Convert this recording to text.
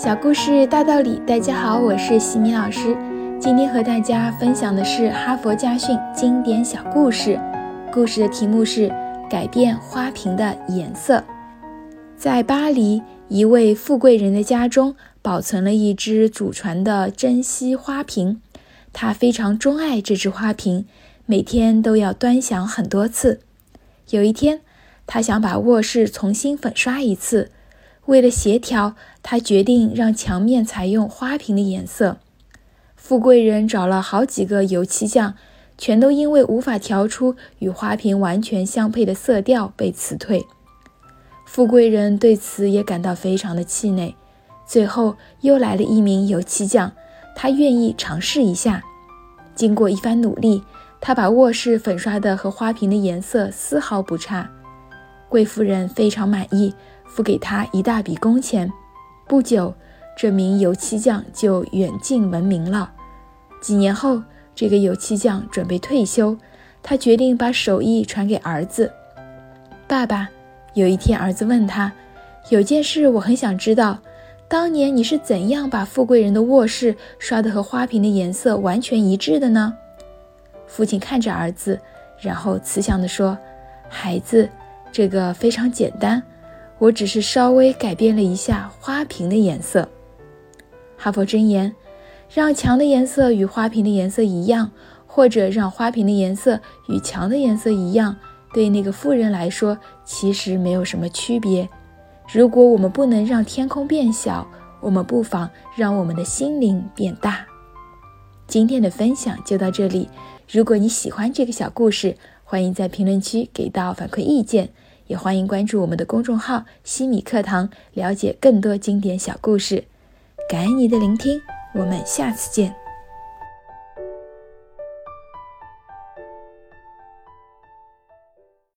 小故事大道理，大家好，我是西米老师。今天和大家分享的是哈佛家训经典小故事，故事的题目是改变花瓶的颜色。在巴黎，一位富贵人的家中保存了一只祖传的珍稀花瓶，他非常钟爱这只花瓶，每天都要端详很多次。有一天，他想把卧室重新粉刷一次。为了协调，他决定让墙面采用花瓶的颜色。富贵人找了好几个油漆匠，全都因为无法调出与花瓶完全相配的色调被辞退。富贵人对此也感到非常的气馁。最后又来了一名油漆匠，他愿意尝试一下。经过一番努力，他把卧室粉刷的和花瓶的颜色丝毫不差。贵夫人非常满意。付给他一大笔工钱，不久，这名油漆匠就远近闻名了。几年后，这个油漆匠准备退休，他决定把手艺传给儿子。爸爸，有一天，儿子问他：“有件事我很想知道，当年你是怎样把富贵人的卧室刷得和花瓶的颜色完全一致的呢？”父亲看着儿子，然后慈祥地说：“孩子，这个非常简单。”我只是稍微改变了一下花瓶的颜色。哈佛箴言：让墙的颜色与花瓶的颜色一样，或者让花瓶的颜色与墙的颜色一样，对那个富人来说其实没有什么区别。如果我们不能让天空变小，我们不妨让我们的心灵变大。今天的分享就到这里。如果你喜欢这个小故事，欢迎在评论区给到反馈意见。也欢迎关注我们的公众号“西米课堂”，了解更多经典小故事。感恩你的聆听，我们下次见。